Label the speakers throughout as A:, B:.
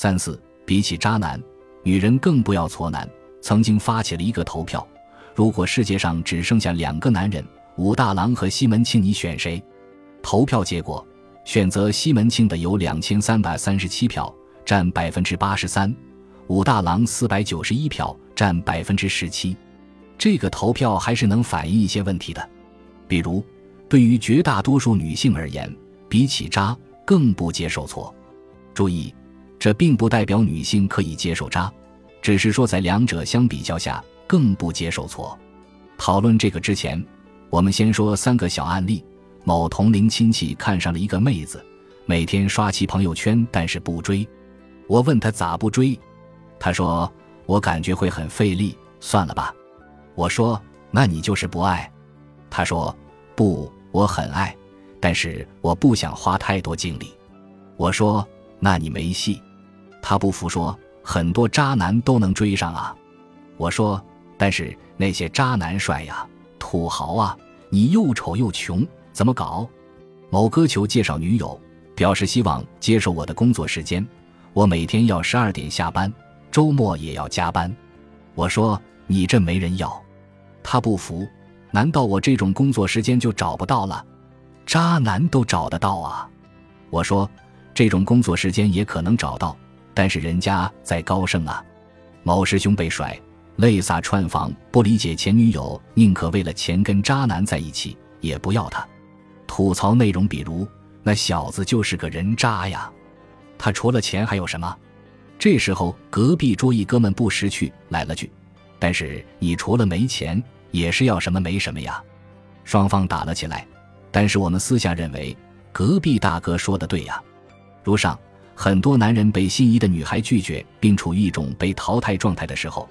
A: 三四，比起渣男，女人更不要挫男。曾经发起了一个投票，如果世界上只剩下两个男人，武大郎和西门庆，你选谁？投票结果，选择西门庆的有两千三百三十七票，占百分之八十三；武大郎四百九十一票，占百分之十七。这个投票还是能反映一些问题的，比如，对于绝大多数女性而言，比起渣更不接受错。注意，这并不代表女性可以接受渣，只是说在两者相比较下更不接受错。讨论这个之前，我们先说三个小案例。某同龄亲戚看上了一个妹子，每天刷其朋友圈，但是不追。我问他咋不追，他说我感觉会很费力，算了吧。我说那你就是不爱。他说不，我很爱，但是我不想花太多精力。我说那你没戏。他不服说很多渣男都能追上啊。我说但是那些渣男帅呀，土豪啊，你又丑又穷。怎么搞？某哥求介绍女友，表示希望接受我的工作时间。我每天要十二点下班，周末也要加班。我说你这没人要。他不服，难道我这种工作时间就找不到了？渣男都找得到啊！我说这种工作时间也可能找到，但是人家在高盛啊。某师兄被甩，泪洒串房，不理解前女友，宁可为了钱跟渣男在一起，也不要他。吐槽内容，比如那小子就是个人渣呀，他除了钱还有什么？这时候隔壁桌一哥们不识趣来了句：“但是你除了没钱，也是要什么没什么呀。”双方打了起来。但是我们私下认为，隔壁大哥说的对呀。如上，很多男人被心仪的女孩拒绝，并处于一种被淘汰状态的时候，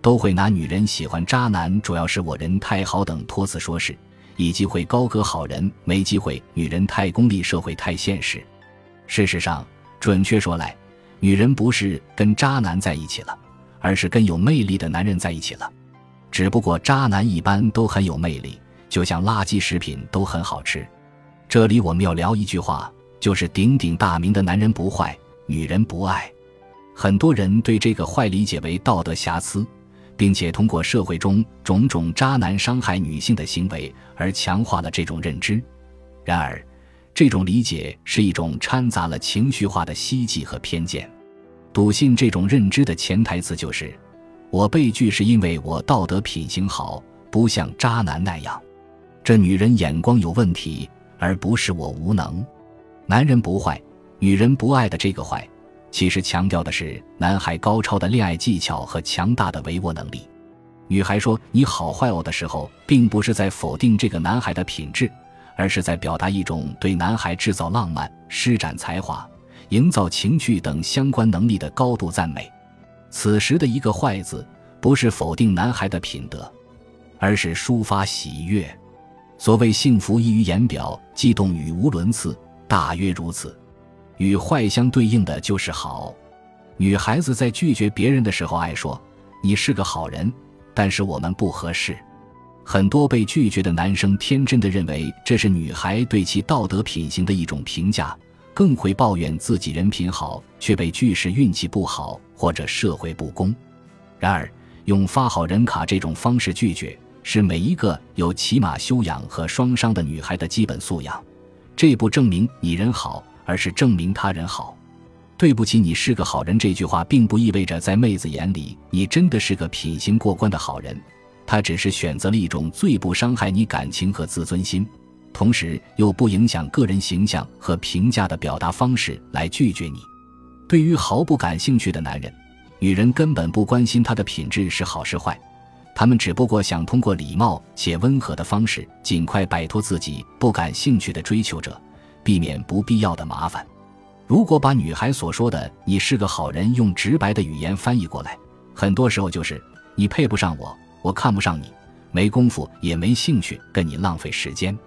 A: 都会拿女人喜欢渣男，主要是我人太好等托词说事。以及会高歌好人没机会，女人太功利，社会太现实。事实上，准确说来，女人不是跟渣男在一起了，而是跟有魅力的男人在一起了。只不过渣男一般都很有魅力，就像垃圾食品都很好吃。这里我们要聊一句话，就是鼎鼎大名的男人不坏，女人不爱。很多人对这个坏理解为道德瑕疵。并且通过社会中种种渣男伤害女性的行为而强化了这种认知。然而，这种理解是一种掺杂了情绪化的希冀和偏见。笃信这种认知的潜台词就是：我被拒是因为我道德品行好，不像渣男那样。这女人眼光有问题，而不是我无能。男人不坏，女人不爱的这个坏。其实强调的是男孩高超的恋爱技巧和强大的维我能力。女孩说“你好坏哦”的时候，并不是在否定这个男孩的品质，而是在表达一种对男孩制造浪漫、施展才华、营造情趣等相关能力的高度赞美。此时的一个“坏”字，不是否定男孩的品德，而是抒发喜悦。所谓幸福溢于言表，激动语无伦次，大约如此。与坏相对应的就是好。女孩子在拒绝别人的时候爱说：“你是个好人，但是我们不合适。”很多被拒绝的男生天真的认为这是女孩对其道德品行的一种评价，更会抱怨自己人品好却被拒时运气不好或者社会不公。然而，用发好人卡这种方式拒绝，是每一个有起码修养和双商的女孩的基本素养。这不证明你人好。而是证明他人好，对不起，你是个好人。这句话并不意味着在妹子眼里你真的是个品行过关的好人，他只是选择了一种最不伤害你感情和自尊心，同时又不影响个人形象和评价的表达方式来拒绝你。对于毫不感兴趣的男人，女人根本不关心他的品质是好是坏，他们只不过想通过礼貌且温和的方式尽快摆脱自己不感兴趣的追求者。避免不必要的麻烦。如果把女孩所说的“你是个好人”用直白的语言翻译过来，很多时候就是“你配不上我，我看不上你，没功夫也没兴趣跟你浪费时间”。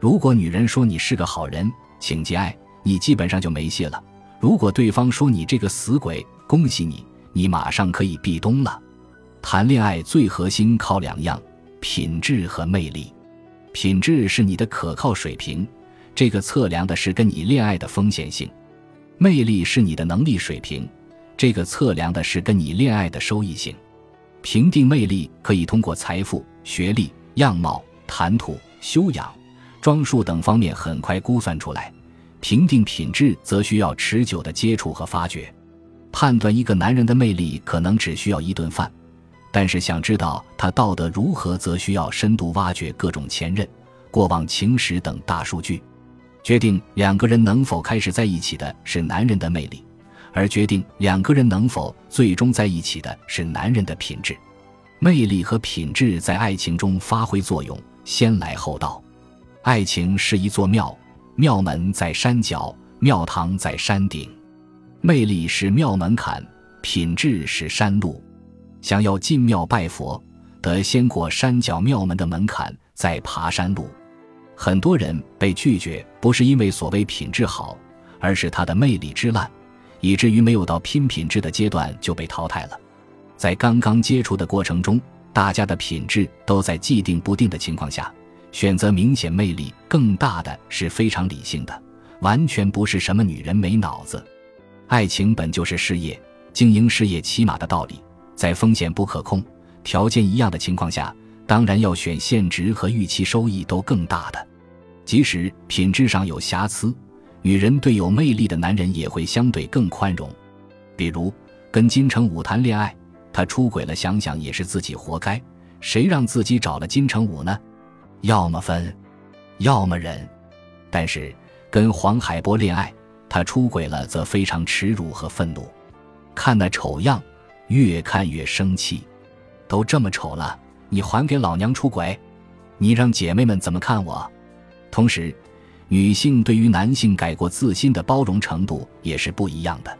A: 如果女人说你是个好人，请节哀，你基本上就没戏了。如果对方说你这个死鬼，恭喜你，你马上可以壁咚了。谈恋爱最核心靠两样：品质和魅力。品质是你的可靠水平。这个测量的是跟你恋爱的风险性，魅力是你的能力水平，这个测量的是跟你恋爱的收益性。评定魅力可以通过财富、学历、样貌、谈吐、修养、装束等方面很快估算出来；评定品质则需要持久的接触和发掘。判断一个男人的魅力可能只需要一顿饭，但是想知道他道德如何，则需要深度挖掘各种前任、过往情史等大数据。决定两个人能否开始在一起的是男人的魅力。而决定两个人能否最终在一起的是男人的品质、魅力和品质在爱情中发挥作用，先来后到。爱情是一座庙，庙门在山脚，庙堂在山顶。魅力是庙门槛，品质是山路。想要进庙拜佛，得先过山脚庙门的门槛，再爬山路。很多人被拒绝，不是因为所谓品质好，而是他的魅力之烂。以至于没有到拼品质的阶段就被淘汰了。在刚刚接触的过程中，大家的品质都在既定不定的情况下，选择明显魅力更大的是非常理性的，完全不是什么女人没脑子。爱情本就是事业，经营事业起码的道理，在风险不可控、条件一样的情况下，当然要选现值和预期收益都更大的，即使品质上有瑕疵。女人对有魅力的男人也会相对更宽容，比如跟金城武谈恋爱，他出轨了，想想也是自己活该，谁让自己找了金城武呢？要么分，要么忍。但是跟黄海波恋爱，他出轨了，则非常耻辱和愤怒，看那丑样，越看越生气。都这么丑了，你还给老娘出轨？你让姐妹们怎么看我？同时。女性对于男性改过自新的包容程度也是不一样的，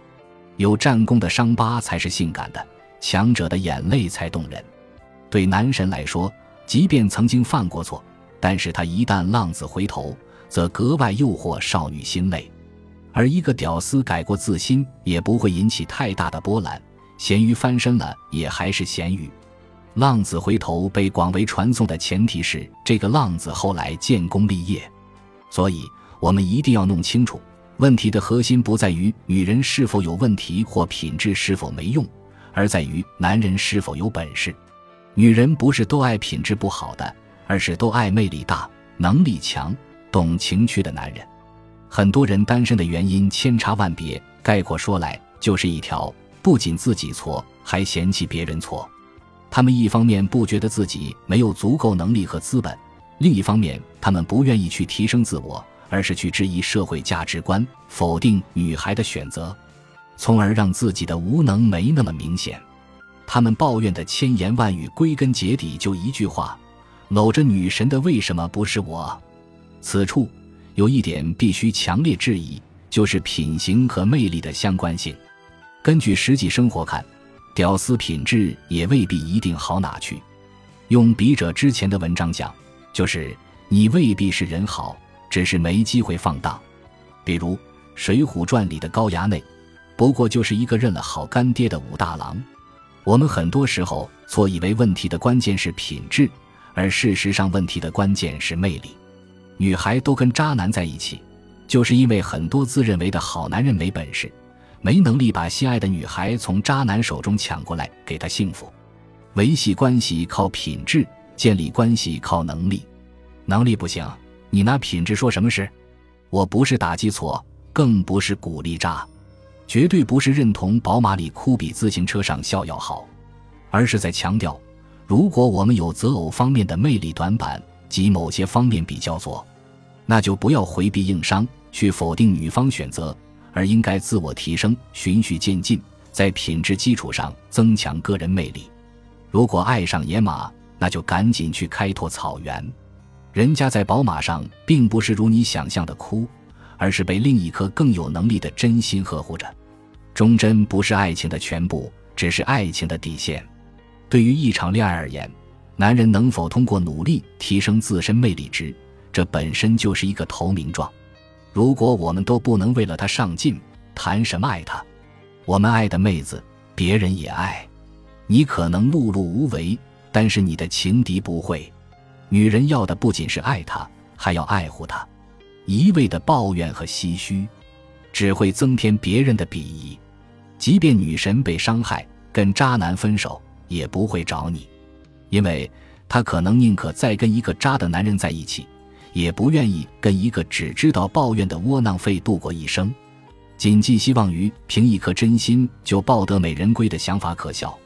A: 有战功的伤疤才是性感的，强者的眼泪才动人。对男神来说，即便曾经犯过错，但是他一旦浪子回头，则格外诱惑少女心泪。而一个屌丝改过自新，也不会引起太大的波澜，咸鱼翻身了也还是咸鱼。浪子回头被广为传颂的前提是，这个浪子后来建功立业。所以，我们一定要弄清楚，问题的核心不在于女人是否有问题或品质是否没用，而在于男人是否有本事。女人不是都爱品质不好的，而是都爱魅力大、能力强、懂情趣的男人。很多人单身的原因千差万别，概括说来就是一条：不仅自己错，还嫌弃别人错。他们一方面不觉得自己没有足够能力和资本。另一方面，他们不愿意去提升自我，而是去质疑社会价值观，否定女孩的选择，从而让自己的无能没那么明显。他们抱怨的千言万语，归根结底就一句话：搂着女神的为什么不是我？此处有一点必须强烈质疑，就是品行和魅力的相关性。根据实际生活看，屌丝品质也未必一定好哪去。用笔者之前的文章讲。就是你未必是人好，只是没机会放荡。比如《水浒传》里的高衙内，不过就是一个认了好干爹的武大郎。我们很多时候错以为问题的关键是品质，而事实上问题的关键是魅力。女孩都跟渣男在一起，就是因为很多自认为的好男人没本事，没能力把心爱的女孩从渣男手中抢过来给她幸福。维系关系靠品质。建立关系靠能力，能力不行，你拿品质说什么事？我不是打击错，更不是鼓励渣，绝对不是认同宝马里哭比自行车上逍遥好，而是在强调，如果我们有择偶方面的魅力短板及某些方面比较做，那就不要回避硬伤去否定女方选择，而应该自我提升，循序渐进，在品质基础上增强个人魅力。如果爱上野马。那就赶紧去开拓草原，人家在宝马上并不是如你想象的哭，而是被另一颗更有能力的真心呵护着。忠贞不是爱情的全部，只是爱情的底线。对于一场恋爱而言，男人能否通过努力提升自身魅力值，这本身就是一个投名状。如果我们都不能为了他上进，谈什么爱他？我们爱的妹子，别人也爱。你可能碌碌无为。但是你的情敌不会，女人要的不仅是爱他，还要爱护他。一味的抱怨和唏嘘，只会增添别人的鄙夷。即便女神被伤害，跟渣男分手也不会找你，因为她可能宁可再跟一个渣的男人在一起，也不愿意跟一个只知道抱怨的窝囊废度过一生。谨寄希望于凭一颗真心就抱得美人归的想法可笑，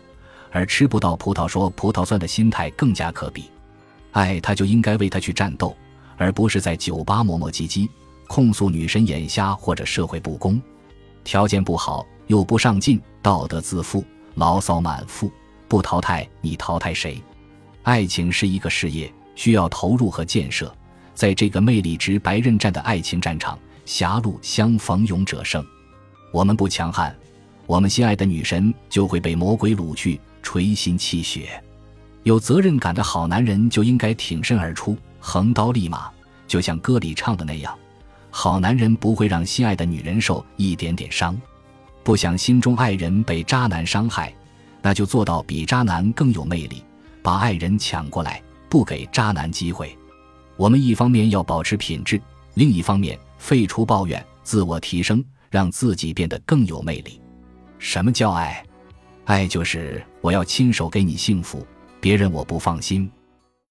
A: 而吃不到葡萄说葡萄酸的心态更加可比。爱他就应该为他去战斗，而不是在酒吧磨磨唧唧控诉女神眼瞎或者社会不公。条件不好又不上进，道德自负，牢骚满腹，不淘汰你淘汰谁？爱情是一个事业，需要投入和建设。在这个魅力值白刃战的爱情战场，狭路相逢勇者胜。我们不强悍，我们心爱的女神就会被魔鬼掳去，垂心泣血。有责任感的好男人就应该挺身而出，横刀立马，就像歌里唱的那样。好男人不会让心爱的女人受一点点伤，不想心中爱人被渣男伤害，那就做到比渣男更有魅力，把爱人抢过来，不给渣男机会。我们一方面要保持品质，另一方面废除抱怨，自我提升，让自己变得更有魅力。什么叫爱？爱就是我要亲手给你幸福，别人我不放心。